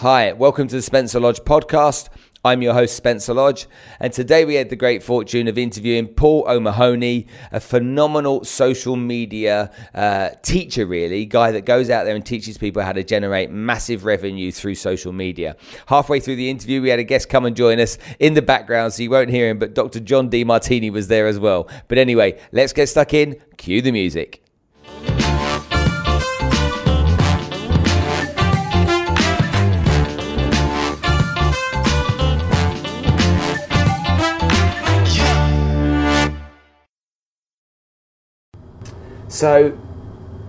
Hi, welcome to the Spencer Lodge podcast. I'm your host, Spencer Lodge, and today we had the great fortune of interviewing Paul O'Mahony, a phenomenal social media uh, teacher, really, guy that goes out there and teaches people how to generate massive revenue through social media. Halfway through the interview, we had a guest come and join us in the background, so you won't hear him, but Dr. John Demartini was there as well. But anyway, let's get stuck in. Cue the music. So,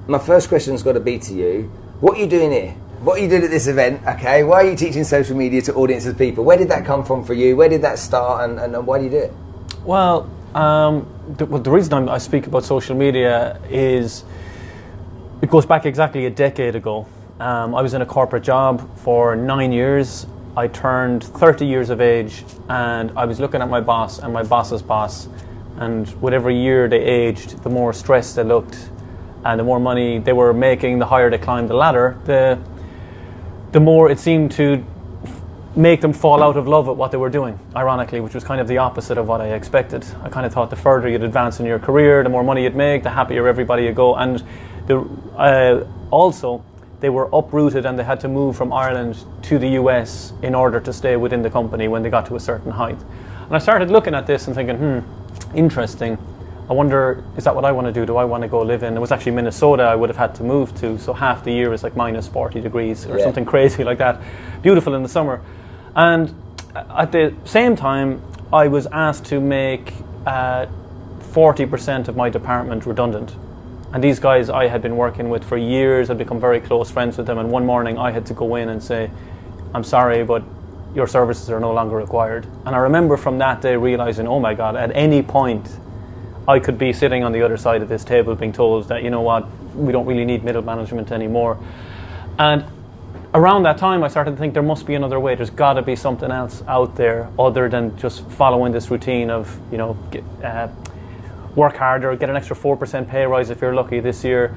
my first question's got to be to you: What are you doing here? What you doing at this event? Okay, why are you teaching social media to audiences of people? Where did that come from for you? Where did that start, and, and, and why do you do it? Well, um, the, well, the reason I'm, i speak about social media is it goes back exactly a decade ago. Um, I was in a corporate job for nine years. I turned 30 years of age, and I was looking at my boss and my boss's boss and whatever year they aged, the more stressed they looked, and the more money they were making, the higher they climbed the ladder, the the more it seemed to make them fall out of love with what they were doing, ironically, which was kind of the opposite of what I expected. I kind of thought the further you'd advance in your career, the more money you'd make, the happier everybody would go. And the, uh, also, they were uprooted and they had to move from Ireland to the US in order to stay within the company when they got to a certain height. And I started looking at this and thinking, hmm, interesting. I wonder, is that what I want to do? Do I want to go live in? It was actually Minnesota I would have had to move to, so half the year is like minus 40 degrees or yeah. something crazy like that. Beautiful in the summer. And at the same time, I was asked to make uh, 40% of my department redundant. And these guys I had been working with for years, I'd become very close friends with them. And one morning I had to go in and say, I'm sorry, but your services are no longer required. And I remember from that day realizing, oh my God, at any point I could be sitting on the other side of this table being told that, you know what, we don't really need middle management anymore. And around that time, I started to think there must be another way. There's got to be something else out there other than just following this routine of, you know, get, uh, work harder, get an extra 4% pay rise if you're lucky this year.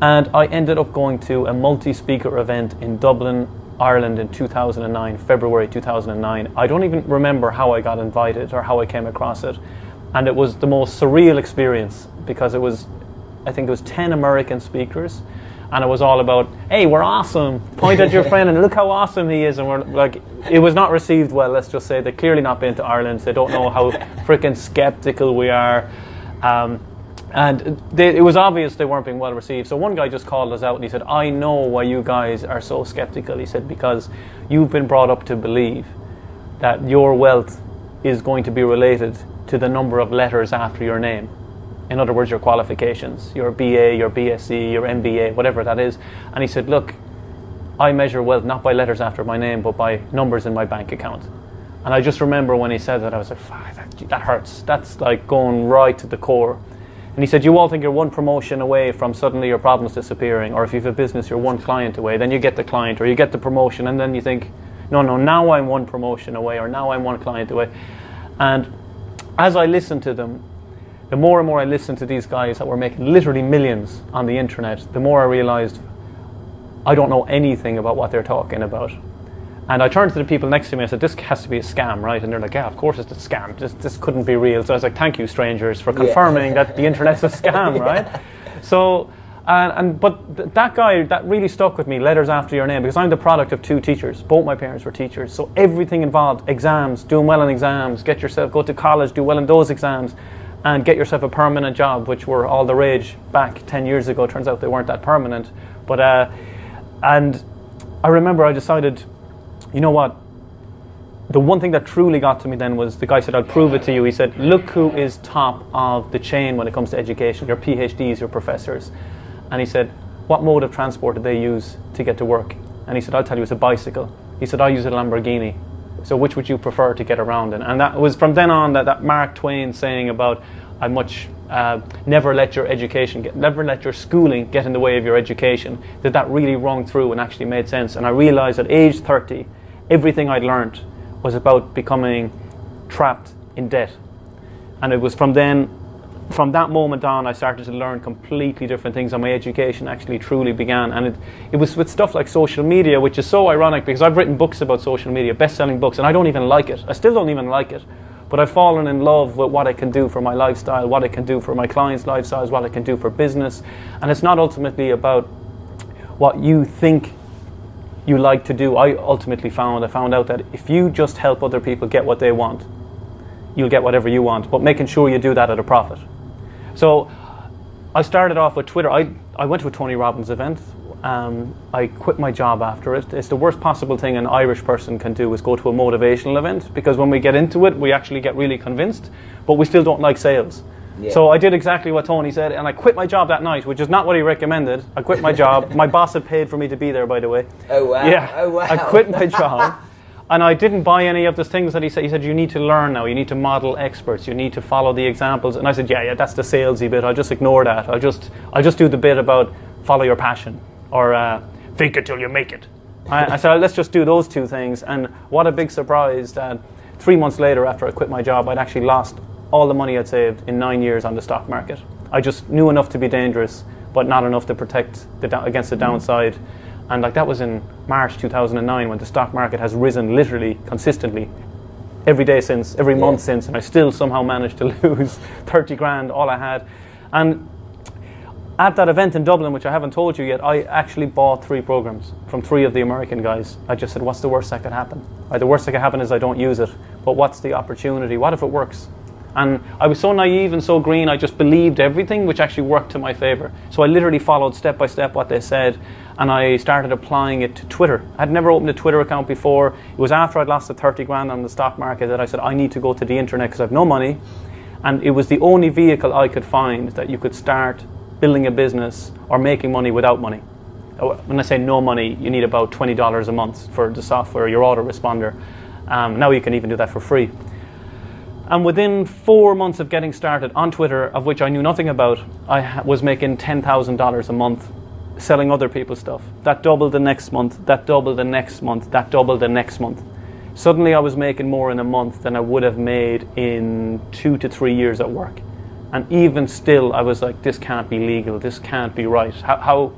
And I ended up going to a multi speaker event in Dublin Ireland in 2009, February 2009. I don't even remember how I got invited or how I came across it. And it was the most surreal experience because it was, I think it was 10 American speakers. And it was all about, hey, we're awesome. Point at your friend and look how awesome he is. And we're like, it was not received well, let's just say. They've clearly not been to Ireland. So they don't know how freaking skeptical we are. Um, and they, it was obvious they weren't being well received. So one guy just called us out and he said, I know why you guys are so skeptical. He said, because you've been brought up to believe that your wealth is going to be related to the number of letters after your name. In other words, your qualifications, your BA, your BSc, your MBA, whatever that is. And he said, Look, I measure wealth not by letters after my name, but by numbers in my bank account. And I just remember when he said that, I was like, that, that hurts. That's like going right to the core. And he said, You all think you're one promotion away from suddenly your problems disappearing, or if you have a business, you're one client away. Then you get the client, or you get the promotion, and then you think, No, no, now I'm one promotion away, or now I'm one client away. And as I listened to them, the more and more I listened to these guys that were making literally millions on the internet, the more I realized I don't know anything about what they're talking about. And I turned to the people next to me and I said, This has to be a scam, right? And they're like, Yeah, of course it's a scam. This, this couldn't be real. So I was like, Thank you, strangers, for confirming yeah. that the internet's a scam, right? So, and, and but th- that guy, that really stuck with me, letters after your name, because I'm the product of two teachers. Both my parents were teachers. So everything involved exams, doing well in exams, get yourself, go to college, do well in those exams, and get yourself a permanent job, which were all the rage back 10 years ago. Turns out they weren't that permanent. But, uh, and I remember I decided you know what? The one thing that truly got to me then was the guy said, I'll prove it to you. He said, Look who is top of the chain when it comes to education, your PhDs, your professors. And he said, What mode of transport did they use to get to work? And he said, I'll tell you, it's a bicycle. He said, I use a Lamborghini. So which would you prefer to get around in? And that was from then on that, that Mark Twain saying about, I much uh, never let your education get, never let your schooling get in the way of your education. That that really rung through and actually made sense. And I realized at age 30 everything I'd learned was about becoming trapped in debt. And it was from then from that moment on, I started to learn completely different things, and my education actually truly began. And it, it was with stuff like social media, which is so ironic because I've written books about social media, best selling books, and I don't even like it. I still don't even like it. But I've fallen in love with what I can do for my lifestyle, what I can do for my clients' lifestyles, what I can do for business. And it's not ultimately about what you think you like to do. I ultimately found I found out that if you just help other people get what they want, you'll get whatever you want, but making sure you do that at a profit. So I started off with Twitter. I, I went to a Tony Robbins event. Um, I quit my job after it. It's the worst possible thing an Irish person can do is go to a motivational event because when we get into it, we actually get really convinced, but we still don't like sales. Yeah. So I did exactly what Tony said, and I quit my job that night, which is not what he recommended. I quit my job. my boss had paid for me to be there, by the way. Oh wow! Yeah. Oh wow! I quit my job. and I didn't buy any of the things that he said. He said, You need to learn now. You need to model experts. You need to follow the examples. And I said, Yeah, yeah, that's the salesy bit. I'll just ignore that. I'll just, I'll just do the bit about follow your passion or uh, think till you make it. I, I, said, Let's just do those two things. And what a big surprise that three months later, after I quit my job, I'd actually lost all the money I'd saved in nine years on the stock market. I just knew enough to be dangerous, but not enough to protect the, against the downside. And like that was in March 2009 when the stock market has risen literally consistently every day since, every yeah. month since, and I still somehow managed to lose 30 grand, all I had. And at that event in Dublin, which I haven't told you yet, I actually bought three programs from three of the American guys. I just said, What's the worst that could happen? Right, the worst that could happen is I don't use it, but what's the opportunity? What if it works? And I was so naive and so green, I just believed everything, which actually worked to my favor. So I literally followed step by step what they said, and I started applying it to Twitter. I'd never opened a Twitter account before. It was after I'd lost the 30 grand on the stock market that I said, I need to go to the internet because I have no money. And it was the only vehicle I could find that you could start building a business or making money without money. Uh, when I say no money, you need about $20 a month for the software, your autoresponder. Um, now you can even do that for free. And within four months of getting started on Twitter, of which I knew nothing about, I was making $10,000 a month selling other people's stuff. That doubled the next month, that doubled the next month, that doubled the next month. Suddenly I was making more in a month than I would have made in two to three years at work. And even still, I was like, this can't be legal, this can't be right. How,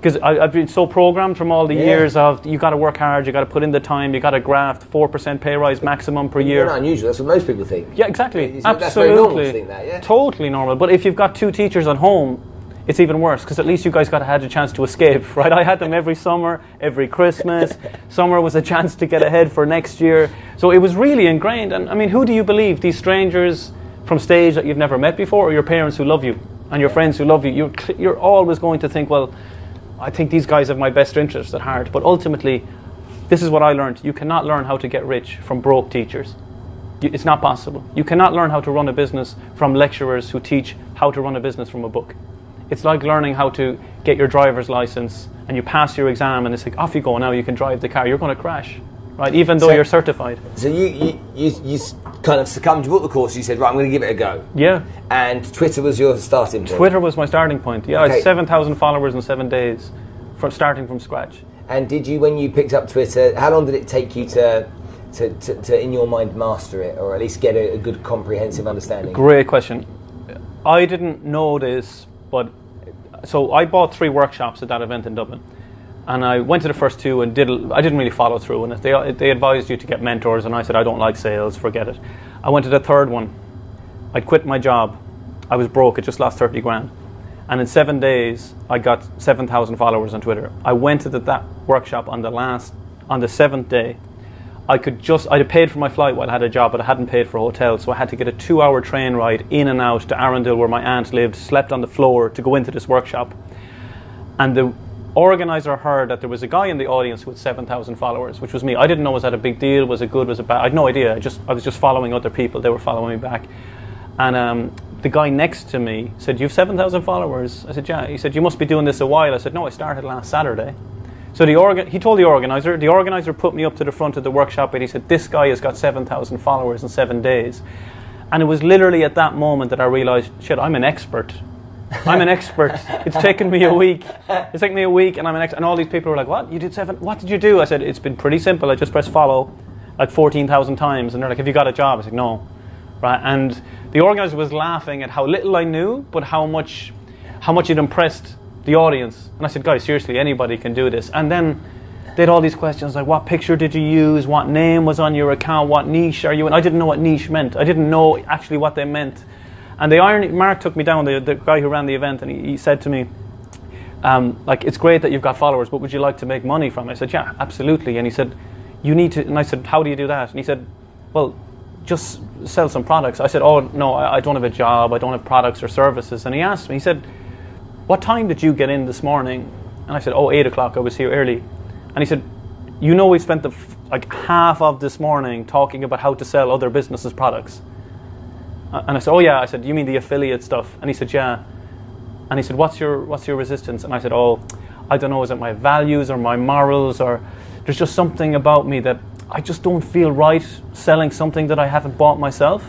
because I've been so programmed from all the yeah. years of you got to work hard, you got to put in the time, you got to graft four percent pay rise maximum per year. Not unusual. That's what most people think. Yeah, exactly. Absolutely. That's that, yeah? Totally normal. But if you've got two teachers at home, it's even worse because at least you guys got had a chance to escape, right? I had them every summer, every Christmas. summer was a chance to get ahead for next year. So it was really ingrained. And I mean, who do you believe? These strangers from stage that you've never met before, or your parents who love you and your friends who love you? You're, you're always going to think, well I think these guys have my best interest at heart. But ultimately, this is what I learned. You cannot learn how to get rich from broke teachers. It's not possible. You cannot learn how to run a business from lecturers who teach how to run a business from a book. It's like learning how to get your driver's license and you pass your exam and it's like, off you go now, you can drive the car. You're going to crash right? Even though so, you're certified. So you, you, you, you, kind of succumbed, you bought the course, you said, right, I'm going to give it a go. Yeah. And Twitter was your starting point? Twitter was my starting point. Yeah, okay. I had 7,000 followers in seven days from starting from scratch. And did you, when you picked up Twitter, how long did it take you to, to, to, to in your mind, master it, or at least get a, a good comprehensive understanding? Great question. I didn't know this, but so I bought three workshops at that event in Dublin and I went to the first two and did. I didn't really follow through it. They they advised you to get mentors, and I said I don't like sales. Forget it. I went to the third one. I quit my job. I was broke. I just lost thirty grand, and in seven days I got seven thousand followers on Twitter. I went to the, that workshop on the last on the seventh day. I could just I'd paid for my flight while I had a job, but I hadn't paid for a hotel, so I had to get a two-hour train ride in and out to Arundel, where my aunt lived. Slept on the floor to go into this workshop, and the organizer heard that there was a guy in the audience with 7,000 followers, which was me. I didn't know was that a big deal, was it good, was it bad? I had no idea. I just I was just following other people. They were following me back, and um, the guy next to me said, "You have 7,000 followers." I said, "Yeah." He said, "You must be doing this a while." I said, "No, I started last Saturday." So the he told the organizer. The organizer put me up to the front of the workshop, and he said, "This guy has got 7,000 followers in seven days." And it was literally at that moment that I realized, shit, I'm an expert I'm an expert. It's taken me a week. It's taken me a week, and I'm an expert. And all these people were like, "What? You did seven? What did you do?" I said, "It's been pretty simple. I just press follow, like 14,000 times." And they're like, "Have you got a job?" I said, "No." right? And the organizer was laughing at how little I knew, but how much, how much it impressed the audience. And I said, guys, seriously, anybody can do this. And then they had all these questions like, what picture did you use? What name was on your account? What niche are you in? I didn't know what niche meant. I didn't know actually what they meant. And the irony, Mark took me down, the, the guy who ran the event, and he, he said to me, um, like, it's great that you've got followers, but would you like to make money from it? I said, yeah, absolutely. And he said, you need to, and I said, how do you do that? And he said, well, just sell some products. I said, oh, no, I, I don't have a job. I don't have products or services. And he asked me, he said, what time did you get in this morning? And I said, oh, 8 o'clock. I was here early. And he said, you know we spent the like half of this morning talking about how to sell other businesses' products. Uh, and I said, oh yeah. I said, you mean the affiliate stuff? And he said, yeah. And he said, what's your what's your resistance? And I said, oh, I don't know. Is it my values or my morals or there's just something about me that I just don't feel right selling something that I haven't bought myself.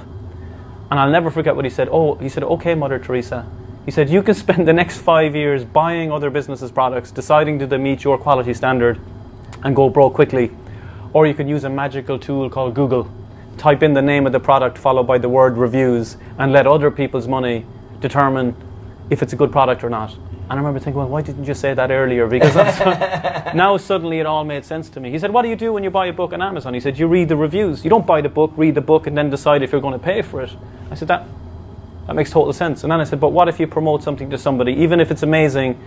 And I'll never forget what he said. Oh, he said, okay, Mother Teresa. He said, you can spend the next five years buying other businesses' products, deciding do they meet your quality standard, and go broke quickly. Or you can use a magical tool called Google. Type in the name of the product followed by the word reviews and let other people's money determine if it's a good product or not. And I remember thinking, well, why didn't you say that earlier? Because now suddenly it all made sense to me. He said, what do you do when you buy a book on Amazon? He said, you read the reviews. You don't buy the book, read the book, and then decide if you're going to pay for it. I said, that, that makes total sense. And then I said, but what if you promote something to somebody, even if it's amazing,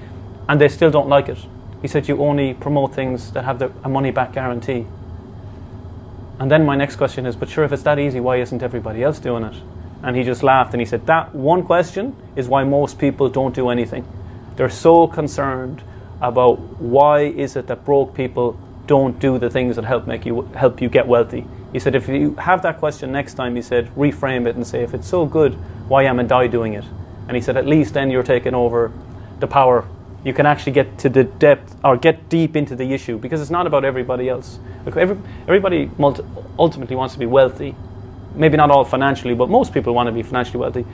and they still don't like it? He said, You only promote things that have the, a money back guarantee. And then my next question is, But sure, if it's that easy, why isn't everybody else doing it? And he just laughed and he said, That one question is why most people don't do anything. They're so concerned about why is it that broke people don't do the things that help make you help you get wealthy. He said, if you have that question next time, he said, reframe it and say, if it's so good, why am I doing it? And he said, at least then you're taking over the power you can actually get to the depth or get deep into the issue because it's not about everybody else. Every, everybody ultimately wants to be wealthy. Maybe not all financially, but most people want to be financially wealthy.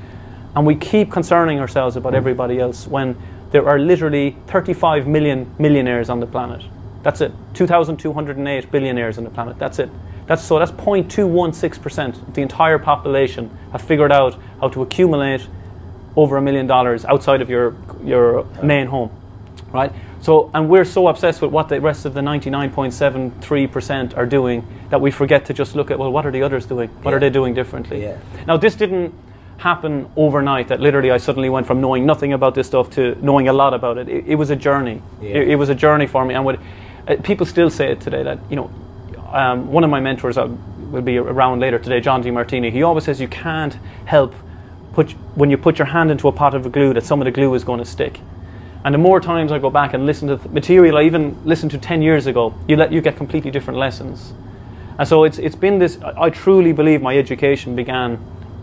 And we keep concerning ourselves about everybody else when there are literally 35 million millionaires on the planet. That's it. 2,208 billionaires on the planet. That's it. That's so. That's 0.216%. Of the entire population have figured out how to accumulate over a million dollars outside of your your main home, right? So, and we're so obsessed with what the rest of the 99.73% are doing that we forget to just look at, well, what are the others doing? What yeah. are they doing differently? Yeah. Now, this didn't happen overnight that literally I suddenly went from knowing nothing about this stuff to knowing a lot about it. It, it was a journey. Yeah. It, it, was a journey for me. And what, uh, people still say it today that, you know, um, one of my mentors uh, will be around later today, John Demartini, he always says you can't help put, when you put your hand into a pot of glue that some of the glue is going to stick. And the more times I go back and listen to material I even listened to 10 years ago, you, let, you get completely different lessons. And so it's, it's been this, I truly believe my education began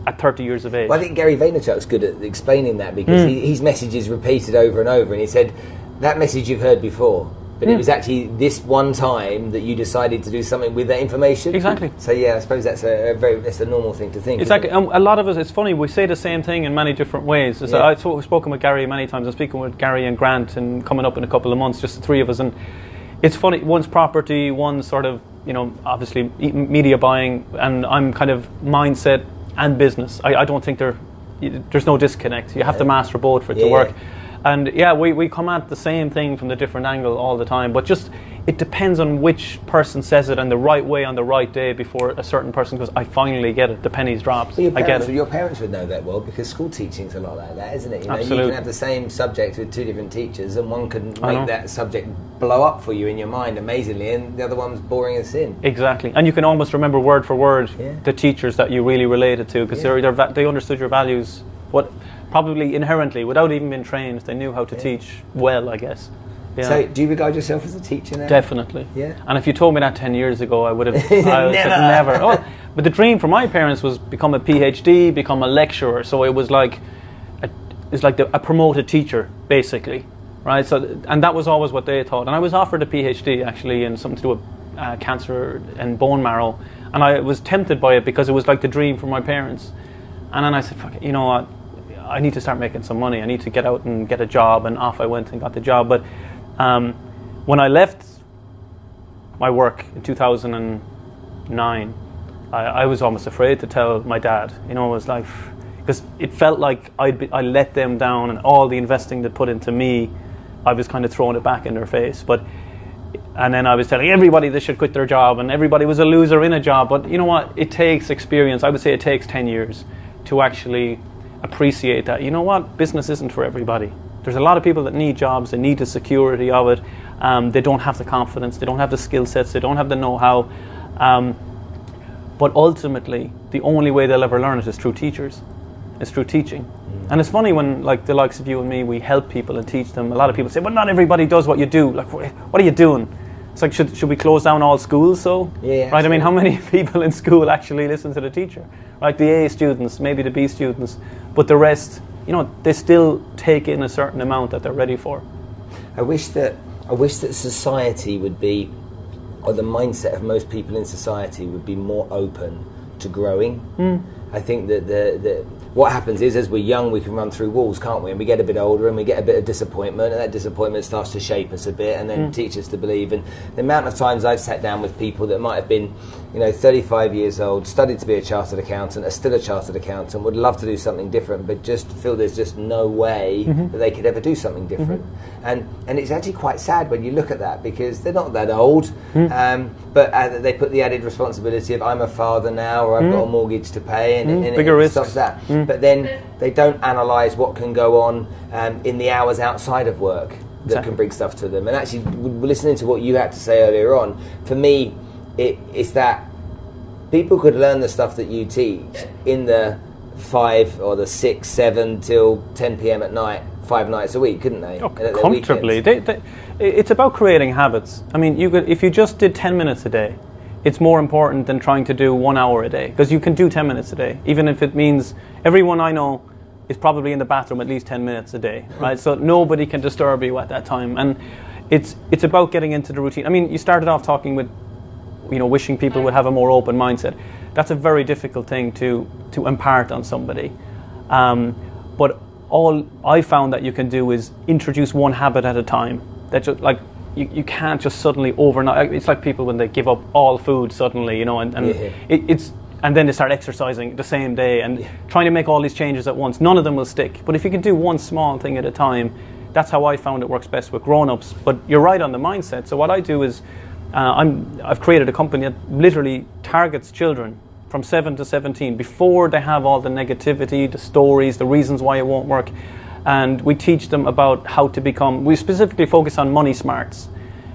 at 30 years of age. Well, I think Gary Vaynerchuk's good at explaining that because mm. he, his message is repeated over and over. And he said, that message you've heard before, but it was actually this one time that you decided to do something with that information. Exactly. So yeah, I suppose that's a, very that's a normal thing to think. Exactly. Um, a lot of us, it's funny, we say the same thing in many different ways. So yeah. I've spoken with Gary many times. I'm speaking with Gary and Grant, and coming up in a couple of months, just the three of us, and it's funny. One's property, one's sort of you know obviously media buying, and I'm kind of mindset and business. I, I don't think there there's no disconnect. You have to master both for it yeah. to work. And yeah, we, we come at the same thing from the different angle all the time, but just it depends on which person says it and the right way on the right day before a certain person goes, I finally get it, the pennies drops. Well, I get it. Your parents would know that well because school teaching's a lot like that, isn't it? You, know, Absolutely. you can have the same subject with two different teachers and one can make that subject blow up for you in your mind amazingly and the other one's boring as sin. Exactly. And you can almost remember word for word yeah. the teachers that you really related to because yeah. they're, they're, they understood your values. What probably inherently, without even being trained, they knew how to yeah. teach well, I guess. Yeah. So, do you regard yourself as a teacher now? Definitely. Yeah. And if you told me that ten years ago, I would have. I never. Said, never. Oh, but the dream for my parents was become a PhD, become a lecturer. So it was like, a, it's like the, a promoted teacher, basically, right? So, and that was always what they thought. And I was offered a PhD actually in something to do with uh, cancer and bone marrow, and I was tempted by it because it was like the dream for my parents. And then I said, Fuck it, you know what? I need to start making some money. I need to get out and get a job. And off I went and got the job. But um, when I left my work in 2009, I, I was almost afraid to tell my dad. You know, it was like because it felt like I'd be, I let them down, and all the investing they put into me, I was kind of throwing it back in their face. But and then I was telling everybody they should quit their job, and everybody was a loser in a job. But you know what? It takes experience. I would say it takes ten years to actually appreciate that. You know what? Business isn't for everybody. There's a lot of people that need jobs. They need the security of it. Um, they don't have the confidence. They don't have the skill sets. They don't have the know-how. Um, but ultimately, the only way they'll ever learn it is through teachers. It's through teaching. Mm. And it's funny when, like the likes of you and me, we help people and teach them. A lot of people say, "Well, not everybody does what you do." Like, what are you doing? It's like, should, should we close down all schools? So, yeah, right? I mean, how many people in school actually listen to the teacher? Right, the A students, maybe the B students, but the rest, you know, they still take in a certain amount that they're ready for. I wish that I wish that society would be, or the mindset of most people in society would be more open to growing. Mm. I think that the, the what happens is as we're young we can run through walls can't we and we get a bit older and we get a bit of disappointment and that disappointment starts to shape us a bit and then mm. teach us to believe and the amount of times I've sat down with people that might have been you know 35 years old studied to be a chartered accountant are still a chartered accountant would love to do something different but just feel there's just no way mm-hmm. that they could ever do something different mm-hmm. and and it's actually quite sad when you look at that because they're not that old mm. um, but uh, they put the added responsibility of I'm a father now or I've mm. got a mortgage to pay and, mm. and bigger it, it stops that but then they don't analyse what can go on um, in the hours outside of work that exactly. can bring stuff to them. And actually, listening to what you had to say earlier on, for me, it, it's that people could learn the stuff that you teach in the five or the six, seven till 10 p.m. at night, five nights a week, couldn't they? Oh, comfortably. They, they, it's about creating habits. I mean, you could, if you just did 10 minutes a day, it's more important than trying to do one hour a day because you can do 10 minutes a day, even if it means everyone I know is probably in the bathroom at least 10 minutes a day, right? so nobody can disturb you at that time. And it's, it's about getting into the routine. I mean, you started off talking with, you know, wishing people would have a more open mindset. That's a very difficult thing to, to impart on somebody. Um, but all I found that you can do is introduce one habit at a time. That just like you, you can't just suddenly overnight. It's like people when they give up all food suddenly, you know, and, and yeah. it, it's and then they start exercising the same day and yeah. trying to make all these changes at once. None of them will stick. But if you can do one small thing at a time, that's how I found it works best with grown-ups. But you're right on the mindset. So what I do is, uh, I'm I've created a company that literally targets children from seven to seventeen before they have all the negativity, the stories, the reasons why it won't work and we teach them about how to become. We specifically focus on money smarts,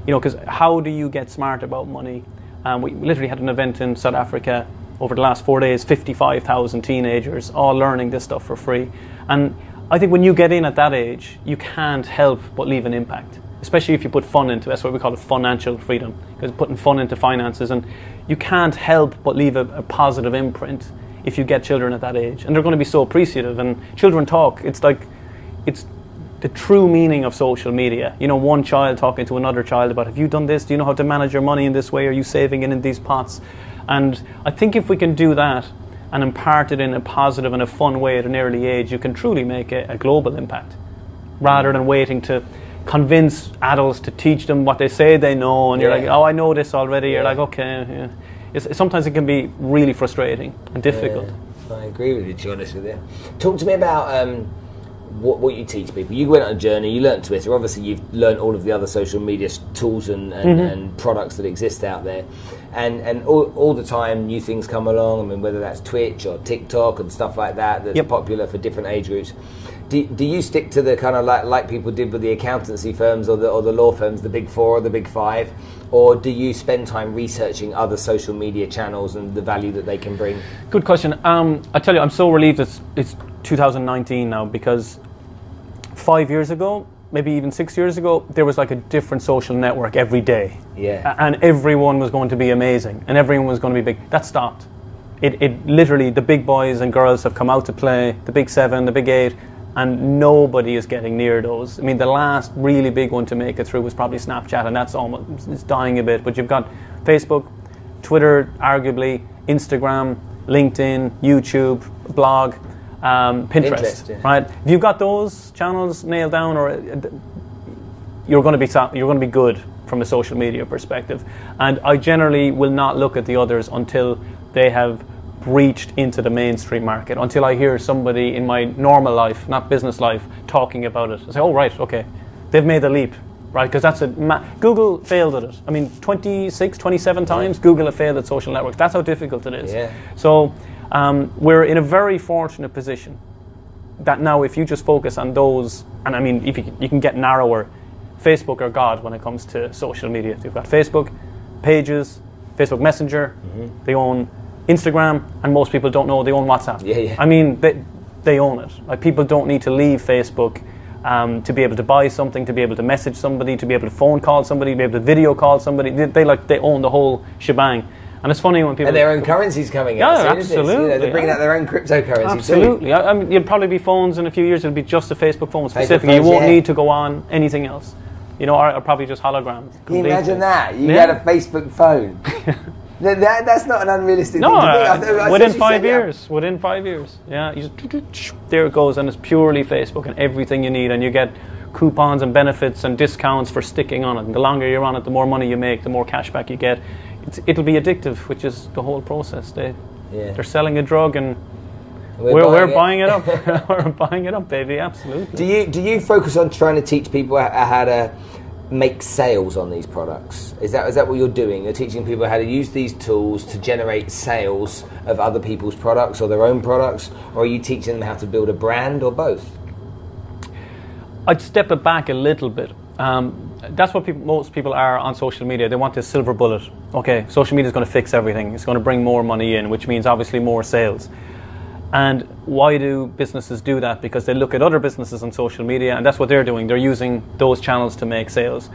you know, because how do you get smart about money? Um, we literally had an event in South Africa over the last four days. Fifty-five thousand teenagers all learning this stuff for free, and I think when you get in at that age, you can't help but leave an impact. Especially if you put fun into it. That's what we call it financial freedom, because putting fun into finances, and you can't help but leave a, a positive imprint if you get children at that age, and they're going to be so appreciative. And children talk. It's like it's the true meaning of social media. You know, one child talking to another child about, have you done this? Do you know how to manage your money in this way? Are you saving it in these pots? And I think if we can do that and impart it in a positive and a fun way at an early age, you can truly make a, a global impact rather than waiting to convince adults to teach them what they say they know. And yeah. you're like, oh, I know this already. Yeah. You're like, okay. Yeah. It's, sometimes it can be really frustrating and difficult. I agree with you, to be honest with you. Talk to me about. Um, what, what you teach people. You went on a journey, you learned Twitter. Obviously, you've learned all of the other social media tools and, and, mm-hmm. and products that exist out there. And, and all, all, the time, new things come along. I mean, whether that's Twitch or TikTok and stuff like that, that's yep. popular for different age groups. Do, do you stick to the kind of like, like people did with the accountancy firms or the, or the law firms, the big four or the big five? Or do you spend time researching other social media channels and the value that they can bring? Good question. Um, I tell you, I'm so relieved it's, it's 2019 now because five years ago, maybe even six years ago, there was like a different social network every day. Yeah. And everyone was going to be amazing and everyone was going to be big. That stopped. It, it literally, the big boys and girls have come out to play, the big seven, the big eight, and nobody is getting near those. I mean, the last really big one to make it through was probably Snapchat, and that's almost it's dying a bit. But you've got Facebook, Twitter, arguably, Instagram, LinkedIn, YouTube, blog um, Pinterest, yeah. right? If you've got those channels nailed down, or uh, you're going to be you're going to be good from a social media perspective. And I generally will not look at the others until they have breached into the mainstream market, until I hear somebody in my normal life, not business life, talking about it. I say, oh, right, okay, they've made the leap. Right, because that's a ma- Google failed at it. I mean, 26, 27 times Google have failed at social networks. That's how difficult it is. Yeah. So um, we're in a very fortunate position that now if you just focus on those, and I mean, if you, you can get narrower, Facebook or God when it comes to social media. You've got Facebook, Pages, Facebook Messenger, Mm-hmm. they own Instagram, and most people don't know they own WhatsApp. Yeah, yeah. I mean, they, they own it. Like people don't need to leave Facebook um, to be able to buy something, to be able to message somebody, to be able to phone call somebody, to be able to video call somebody. They, they like they own the whole shebang. And it's funny when people And their own currencies coming out. Yeah, isn't? You know, absolutely, they're bringing out their own cryptocurrency. Absolutely. I, I mean, you'll probably be phones in a few years. It'll be just a Facebook phone specifically. phones, you won't yeah. need to go on anything else. You know, or, or probably just holograms. Can you imagine that? You Yeah. get a Facebook phone. That- that- that's not an unrealistic No, thing to uh, within five said that. years. Within five years. Yeah, you just there it goes, and it's purely Facebook and everything you need, and you get coupons and benefits and discounts for sticking on it. And the longer you're on it, the more money you make, the more cash back you get. It's, it'll be addictive, which is the whole process. They Yeah. they're selling a drug, and We're, we're, we're buying it up. we're buying it up, baby. Absolutely. Do you do you focus on trying to teach people how, how to make sales on these products? Is that is that what you're doing? You're teaching people how to use these tools to generate sales of other people's products or their own products, or are you teaching them how to build a brand or both? I'd step it back a little bit. Um, that's what people, most people are on social media. They want this silver bullet. Okay, social media is going to fix everything. It's going to bring more money in, which means obviously more sales. And why do businesses do that? Because they look at other businesses on social media, and that's what they're doing. They're using those channels to make sales.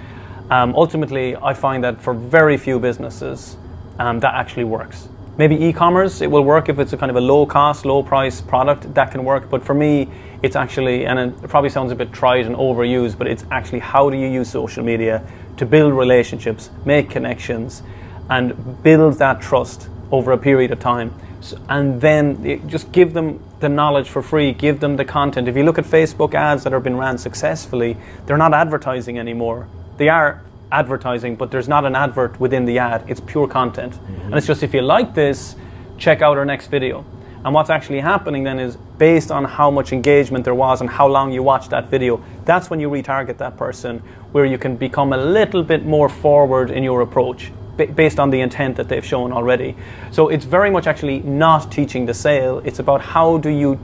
Um, ultimately, I find that for very few businesses, um, that actually works. Maybe e-commerce, it will work if it's a kind of a low-cost, low-price product. That can work. But for me, it's actually, and it probably sounds a bit tried and overused, but it's actually how do you use social media to build relationships, make connections, and build that trust over a period of time. So, and then just give them the knowledge for free, give them the content. If you look at Facebook ads that have been ran successfully, they're not advertising anymore. They are advertising, but there's not an advert within the ad. It's pure content. Mm-hmm. And it's just if you like this, check out our next video. And what's actually happening then is based on how much engagement there was and how long you watched that video, that's when you retarget that person where you can become a little bit more forward in your approach based on the intent that they've shown already. So it's very much actually not teaching the sale, it's about how do you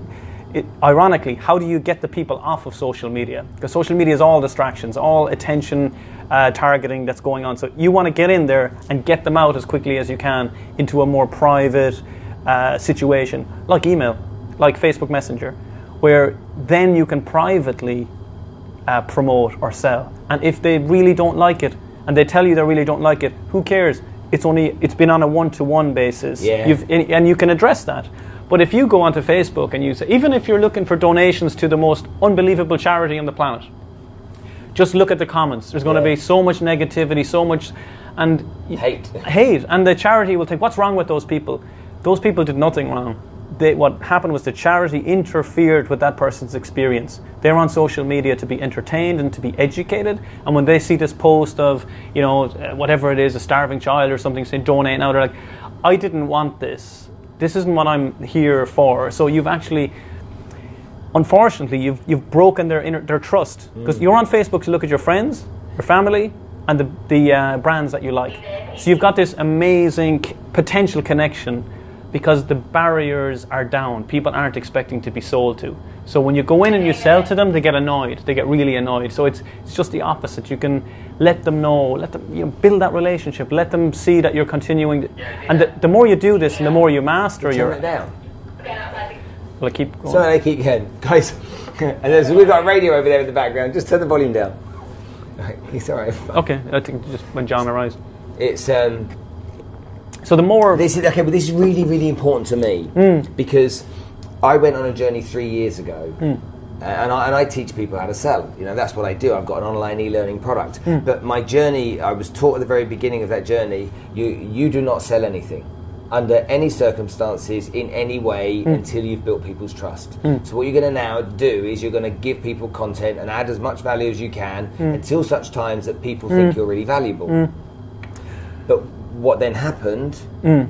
it, ironically, how do you get the people off of social media? Because social media is all distractions, all attention uh, targeting that's going on. So you want to get in there and get them out as quickly as you can into a more private uh, situation, like email, like Facebook Messenger, where then you can privately uh, promote or sell. And if they really don't like it, and they tell you they really don't like it, who cares? It's only it's been on a one-to-one basis. Yeah. You've, and and you can address that. But if you go onto Facebook and you say, even if you're looking for donations to the most unbelievable charity on the planet, just look at the comments. There's going to be so much negativity, so much, and Hate. hate, and the charity will think, "What's wrong with those people?" Those people did nothing wrong. They, what happened was the charity interfered with that person's experience. They're on social media to be entertained and to be educated, and when they see this post of, you know, whatever it is, a starving child or something, saying donate now, they're like, "I didn't want this. This isn't what I'm here for." So you've actually unfortunately, you've, you've broken their inner, their trust because you're on Facebook to look at your friends, your family, and the, the uh, brands that you like. So you've got this amazing potential connection because the barriers are down. People aren't expecting to be sold to. So when you go in and you sell to them, they get annoyed. They get really annoyed. So it's it's just the opposite. You can let them know, let them you know, build that relationship, let them see that you're continuing. And the, the more you do this, and the more you master Turn your. it down. Well, I keep going. So they keep going, guys. and there's, we've got a radio over there in the background. Just turn the volume down. Right, It's all right. Okay, I think just when John arrives. It's um, So the more This is okay, but this is really, really important to me Hmm. because I went on a journey three years ago, Hmm. uh, and, I, and I teach people how to sell. You know, that's what I do. I've got an online e-learning product. Hmm. But my journey, I was taught at the very beginning of that journey, you you do not sell anything. under any circumstances in any way Hmm. until you've built people's trust. So what you're going to now do is you're going to give people content and add as much value as you can Hmm. until such times that people think you're really valuable. But what then happened Hmm.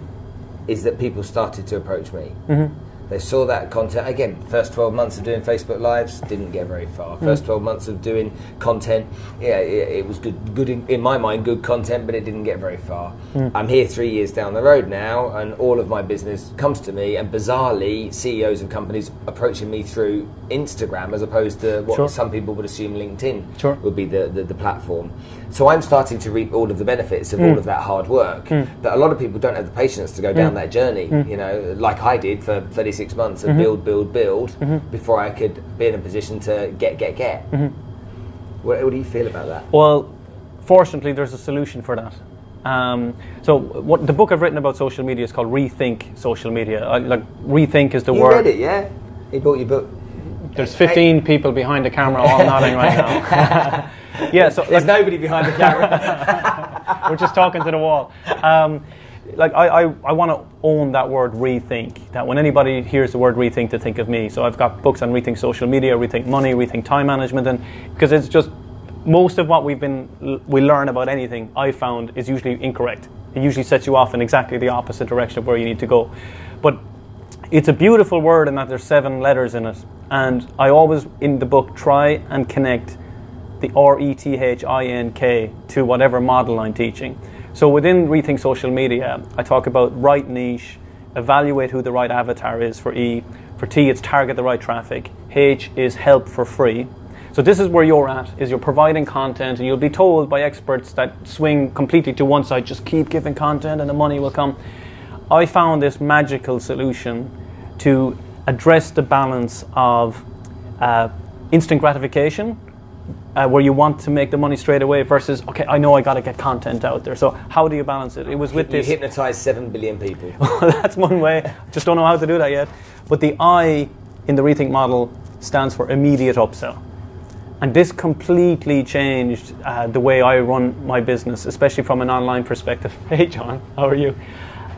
is that people started to approach me. Mm-hmm. They saw that content again. First twelve months of doing Facebook lives didn't get very far. Mm. First twelve months of doing content, yeah, it, it was good. Good in, in my mind, good content, but it didn't get very far. Mm. I'm here three years down the road now, and all of my business comes to me. And bizarrely, CEOs of companies approaching me through Instagram as opposed to what Sure. some people would assume LinkedIn Sure. would be the, the, the platform. So I'm starting to reap all of the benefits of all hmm. of that hard work. Hmm. That a lot of people don't have the patience to go down hmm. that journey, you know, like I did for 36 months of build, build, build before I could be in a position to get, get, get. What, what do you feel about that? Well, fortunately, there's a solution for that. Um, so, what the book I've written about social media is called Rethink Social Media. I, like, rethink is the You word. read it, yeah? He bought your book. There's 15 people behind the camera all nodding right now. Yeah, so There's nobody behind the camera. we're just talking to the wall. Um, like I, I, I want to own that word rethink. That when anybody hears the word rethink, to think of me. So I've got books on rethink social media, rethink money, rethink time management, and because it's just most of what we've been we learn about anything I found is usually incorrect. It usually sets you off in exactly the opposite direction of where you need to go. But it's a beautiful word in that there's seven letters in it, and I always in the book try and connect the R E T H I N K to whatever model I'm teaching. So within Rethink Social Media, I talk about right niche, evaluate who the right avatar is for E. For T, it's target the right traffic. H is help for free. So this is where you're at, is you're providing content and you'll be told by experts that swing completely to one side, just keep giving content and the money will come. I found this magical solution to address the balance of uh, instant gratification uh, where you want to make the money straight away versus okay i know i got to get content out there. So how do you balance it? It was with you this hypnotize 7 billion people. that's one way. Just don't know how to do that yet. But the i in the rethink model stands for immediate upsell. And this completely changed uh, the way i run my business especially from an online perspective. Hey john how are you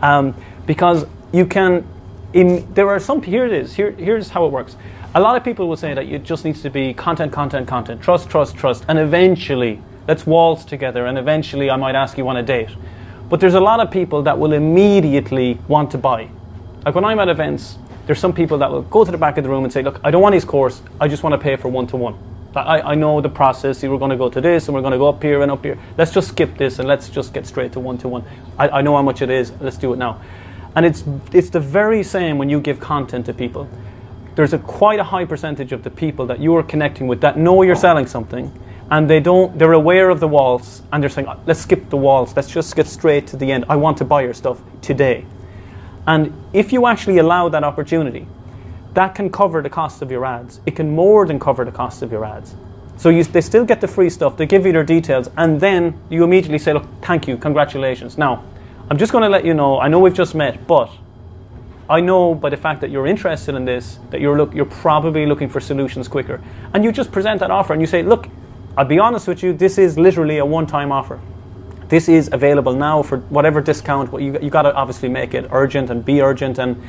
um, because you can in, there are some here it is here, here's how it works. A lot of people will say that it just needs to be content content content trust trust trust and eventually let's waltz together and eventually i might ask you on a date. But there's a lot of people that will immediately want to buy. Like when i'm at events there's some people that will go to the back of the room and say look i don't want his course i just want to pay for one-to-one I, I know the process. We're going to go to this and we're going to go up here and up here. Let's just skip this and let's just get straight to one to one. I I know how much it is. Let's do it now. And it's, it's the very same when you give content to people. There's a quite a high percentage of the people that you are connecting with that know you're selling something and they don't, they're aware of the walls and they're saying, let's skip the walls. Let's just get straight to the end. I want to buy your stuff today. And if you actually allow that opportunity, that can cover the cost of your ads. It can more than cover the cost of your ads. So you, they still get the free stuff, they give you their details, and then you immediately say, look, thank you, congratulations. Now, I'm just going to let you know, I know we've just met, but I know by the fact that you're interested in this, that you're, look, you're probably looking for solutions quicker. And you just present that offer and you say, look, I'll be honest with you, this is literally a one time offer. This is available now for whatever discount. You, you got to obviously make it urgent and be urgent and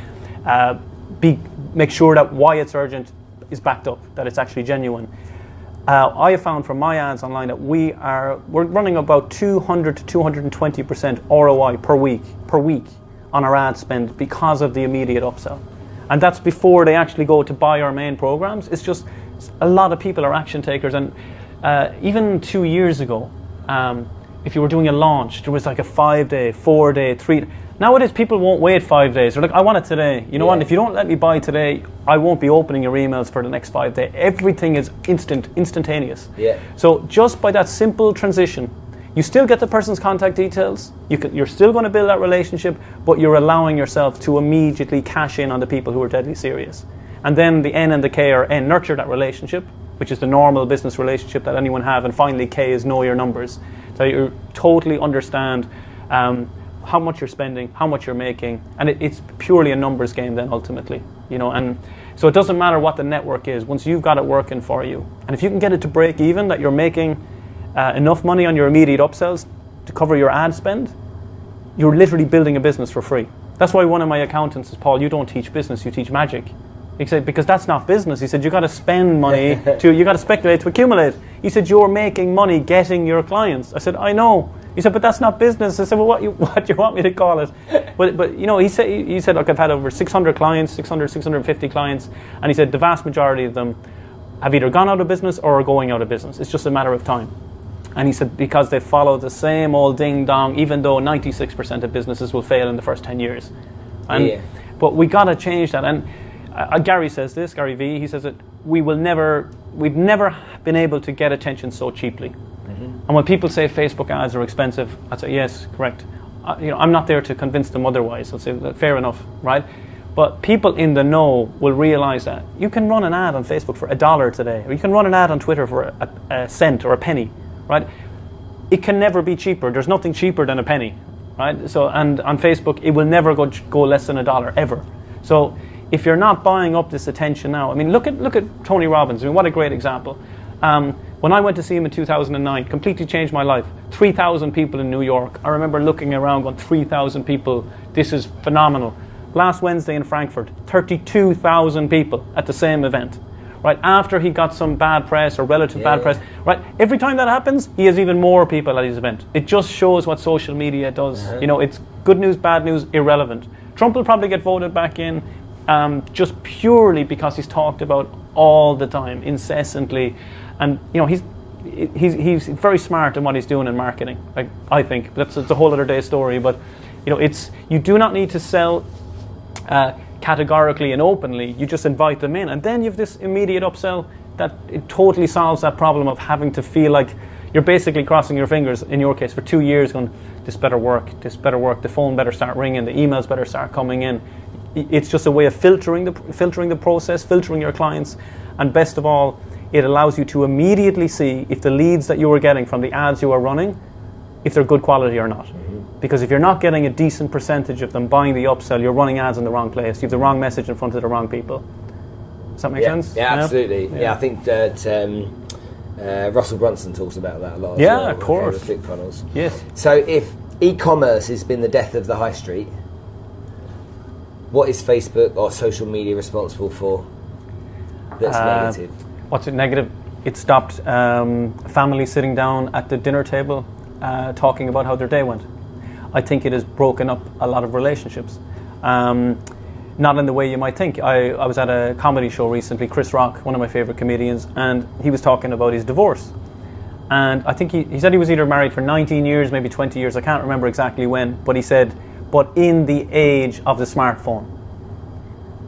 uh, be, make sure that why it's urgent is backed up, that it's actually genuine. Uh, I have found from my ads online that we are we're running about 200 to 220 percent ROI per week per week on our ad spend because of the immediate upsell, and that's before they actually go to buy our main programs. It's just a lot of people are action takers, and uh, even two years ago, um, if you were doing a launch, there was like a five day, four day, three. Nowadays, people won't wait five days. They're like, I want it today. You know what? If you don't let me buy today, I won't be opening your emails for the next five days. Everything is instant, instantaneous. Yeah. So just by that simple transition, you still get the person's contact details. You can, you're still going to build that relationship, but you're allowing yourself to immediately cash in on the people who are deadly serious. And then the N and the K are N, nurture that relationship, which is the normal business relationship that anyone have, and finally K is know your numbers. So you totally understand um, how much you're spending, how much you're making, and it, it's purely a numbers game then ultimately, you know. And so it doesn't matter what the network is once you've got it working for you, and if you can get it to break even, that you're making uh, enough money on your immediate upsells to cover your ad spend, you're literally building a business for free. That's why one of my accountants says, Paul, you don't teach business, you teach magic. He said, because that's not business. He said, you got to spend money to, you got to speculate to accumulate. He said, you're making money getting your clients. I said, I know. He said, but that's not business. I said, well, what, you, what do you want me to call it? But, but you know, he said, he said, look, I've had over 600 clients, 600, 650 clients. And he said, the vast majority of them have either gone out of business or are going out of business. It's just a matter of time. And he said, because they follow the same old ding dong, even though 96% of businesses will fail in the first 10 years. And, Yeah. But we got to change that. And uh, Gary says this, Gary Vee, he says that we will never, we've never been able to get attention so cheaply. And when people say Facebook ads are expensive, I say, yes, correct. Uh, you know, I'm not there to convince them otherwise. I'll say, fair enough, right? But people in the know will realize that you can run an ad on Facebook for a dollar today, or you can run an ad on Twitter for a, a cent or a penny, right? It can never be cheaper. There's nothing cheaper than a penny, right? So, and on Facebook, it will never go, go less than a dollar ever. So, if you're not buying up this attention now, I mean, look at look at Tony Robbins. I mean, what a great example. Um, when I went to see him in 2009, completely changed my life. 3,000 people in New York. I remember looking around, going, 3,000 people. This is phenomenal. Last Wednesday in Frankfurt, 32,000 people at the same event. Right after he got some bad press or relative Yeah. bad press, right? Every time that happens, he has even more people at his event. It just shows what social media does. You know, it's good news, bad news, irrelevant. Trump will probably get voted back in, um, just purely because he's talked about all the time, incessantly, and you know he's. He's, he's very smart in what he's doing in marketing. Like I think that's it's a whole other day story. But you know, it's you do not need to sell uh, categorically and openly. You just invite them in, and then you have this immediate upsell that it totally solves that problem of having to feel like you're basically crossing your fingers. In your case, for two years, going, "This better work. This better work. The phone better start ringing. The emails better start coming in." It's just a way of filtering the filtering the process, filtering your clients, and best of all, it allows you to immediately see if the leads that you are getting from the ads you are running if they're good quality or not. Because if you're not getting a decent percentage of them buying the upsell, you're running ads in the wrong place. You have the wrong message in front of the wrong people. Does that make yeah, sense? Yeah, absolutely. Yeah, Yeah. I think that um, uh, Russell Brunson talks about that a lot. Yeah, well, of with course. ClickFunnels. Yes. So if e-commerce has been the death of the high street, what is Facebook or social media responsible for that's Uh, negative? What's it negative? It stopped um, families sitting down at the dinner table uh, talking about how their day went. I think it has broken up a lot of relationships. Um, not in the way you might think. I, I was at a comedy show recently, Chris Rock, one of my favorite comedians, and he was talking about his divorce. And I think he, he said he was either married for 19 years, maybe 20 years, I can't remember exactly when, but he said, but in the age of the smartphone.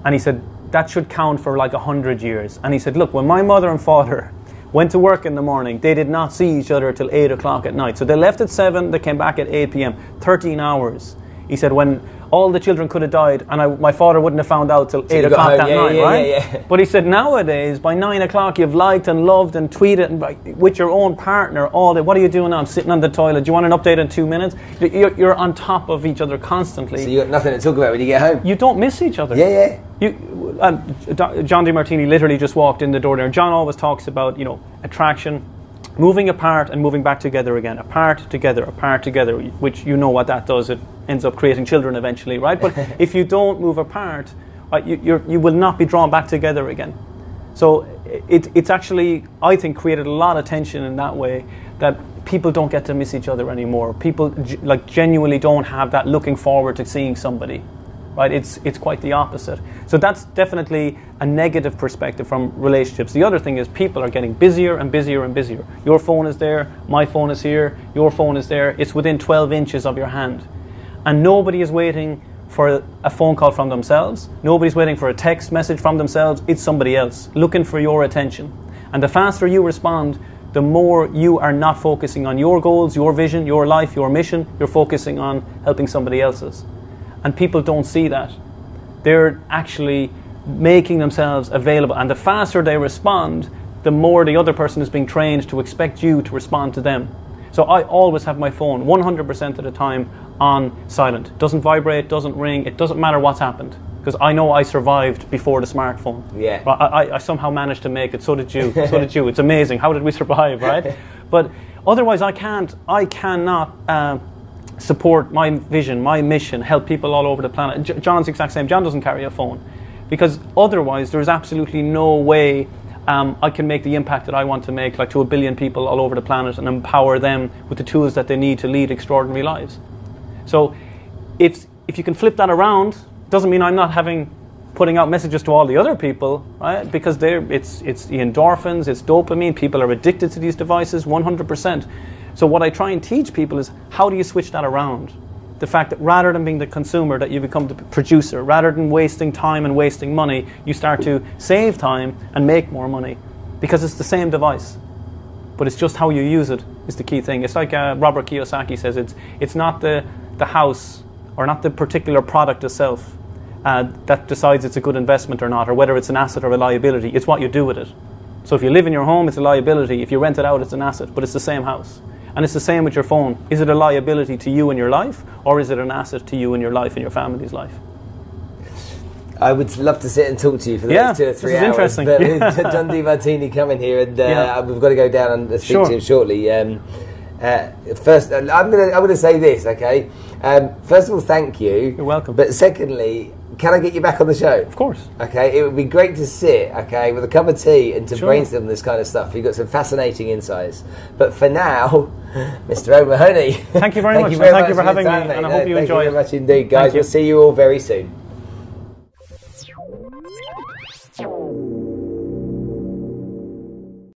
And he said, that should count for like 100 years. And he said, look, when my mother and father went to work in the morning, they did not see each other till 8 o'clock at night. So they left at 7, they came back at 8 p.m., 13 hours. He said, when all the children could have died, and I, my father wouldn't have found out till 8 o'clock that yeah, night, yeah, right? yeah, yeah. But he said nowadays, by nine o'clock, you've liked and loved and tweeted and with your own partner all day. What are you doing now? I'm sitting on the toilet. Do you want an update in two minutes? You're, you're on top of each other constantly. So you got nothing to talk about when you get home. you don't miss each other. yeah, yeah. You, Do- John Demartini literally just walked in the door there. John always talks about, you know, attraction, moving apart and moving back together again. Apart, together, apart, together, which you know what that does. It ends up creating children eventually, right? But if you don't move apart, uh, you, you're, you will not be drawn back together again. So it, it's actually, I think, created a lot of tension in that way that people don't get to miss each other anymore. People like genuinely don't have that looking forward to seeing somebody, right? It's it's quite the opposite. So that's definitely a negative perspective from relationships. The other thing is people are getting busier and busier and busier. Your phone is there, my phone is here, your phone is there. It's within 12 inches of your hand, and nobody is waiting for a phone call from themselves. Nobody's waiting for a text message from themselves. It's somebody else looking for your attention. And the faster you respond, the more you are not focusing on your goals, your vision, your life, your mission. You're focusing on helping somebody else's. And people don't see that. They're actually making themselves available. And the faster they respond, the more the other person is being trained to expect you to respond to them. So I always have my phone 100% of the time on silent. Doesn't vibrate, doesn't ring, it doesn't matter what's happened. Because I know I survived before the smartphone. Yeah. I, I, I somehow managed to make it. So did you. So did you. It's amazing. How did we survive, right? But otherwise, I can't. I cannot. Uh, support my vision, my mission, help people all over the planet. J- John's the exact same. John doesn't carry a phone because otherwise there is absolutely no way um, I can make the impact that I want to make, like to a billion people all over the planet, and empower them with the tools that they need to lead extraordinary lives. So, if if you can flip that around, doesn't mean I'm not having putting out messages to all the other people, right? Because they're it's it's the endorphins, it's dopamine. People are addicted to these devices, 100%. So what I try and teach people is how do you switch that around? The fact that rather than being the consumer, that you become the producer. Rather than wasting time and wasting money, you start to save time and make more money, because it's the same device, but it's just how you use it is the key thing. It's like uh, Robert Kiyosaki says, it's it's not the the house or not the particular product itself uh, that decides it's a good investment or not, or whether it's an asset or a liability. It's what you do with it. So if you live in your home, it's a liability. If you rent it out, it's an asset, but it's the same house. And it's the same with your phone. Is it a liability to you in your life, or is it an asset to you in your life and your family's life? I would love to sit and talk to you for the Yeah, next two or three hours. interesting. But Yeah. John Demartini coming here, and uh, Yeah. we've got to go down and speak Sure. to him shortly. Um, uh, first, I'm going to I'm to say this, okay? Um, first of all, thank you. You're welcome. But secondly, can I get you back on the show? Of course. Okay, it would be great to sit, okay, with a cup of tea and to Sure. brainstorm this kind of stuff. You've got some fascinating insights. But for now, Mr. O'Mahony. Thank you very much, and very thank you for having me, mate. and I No, hope you enjoy. thank you very much indeed, guys. We'll see you all very soon.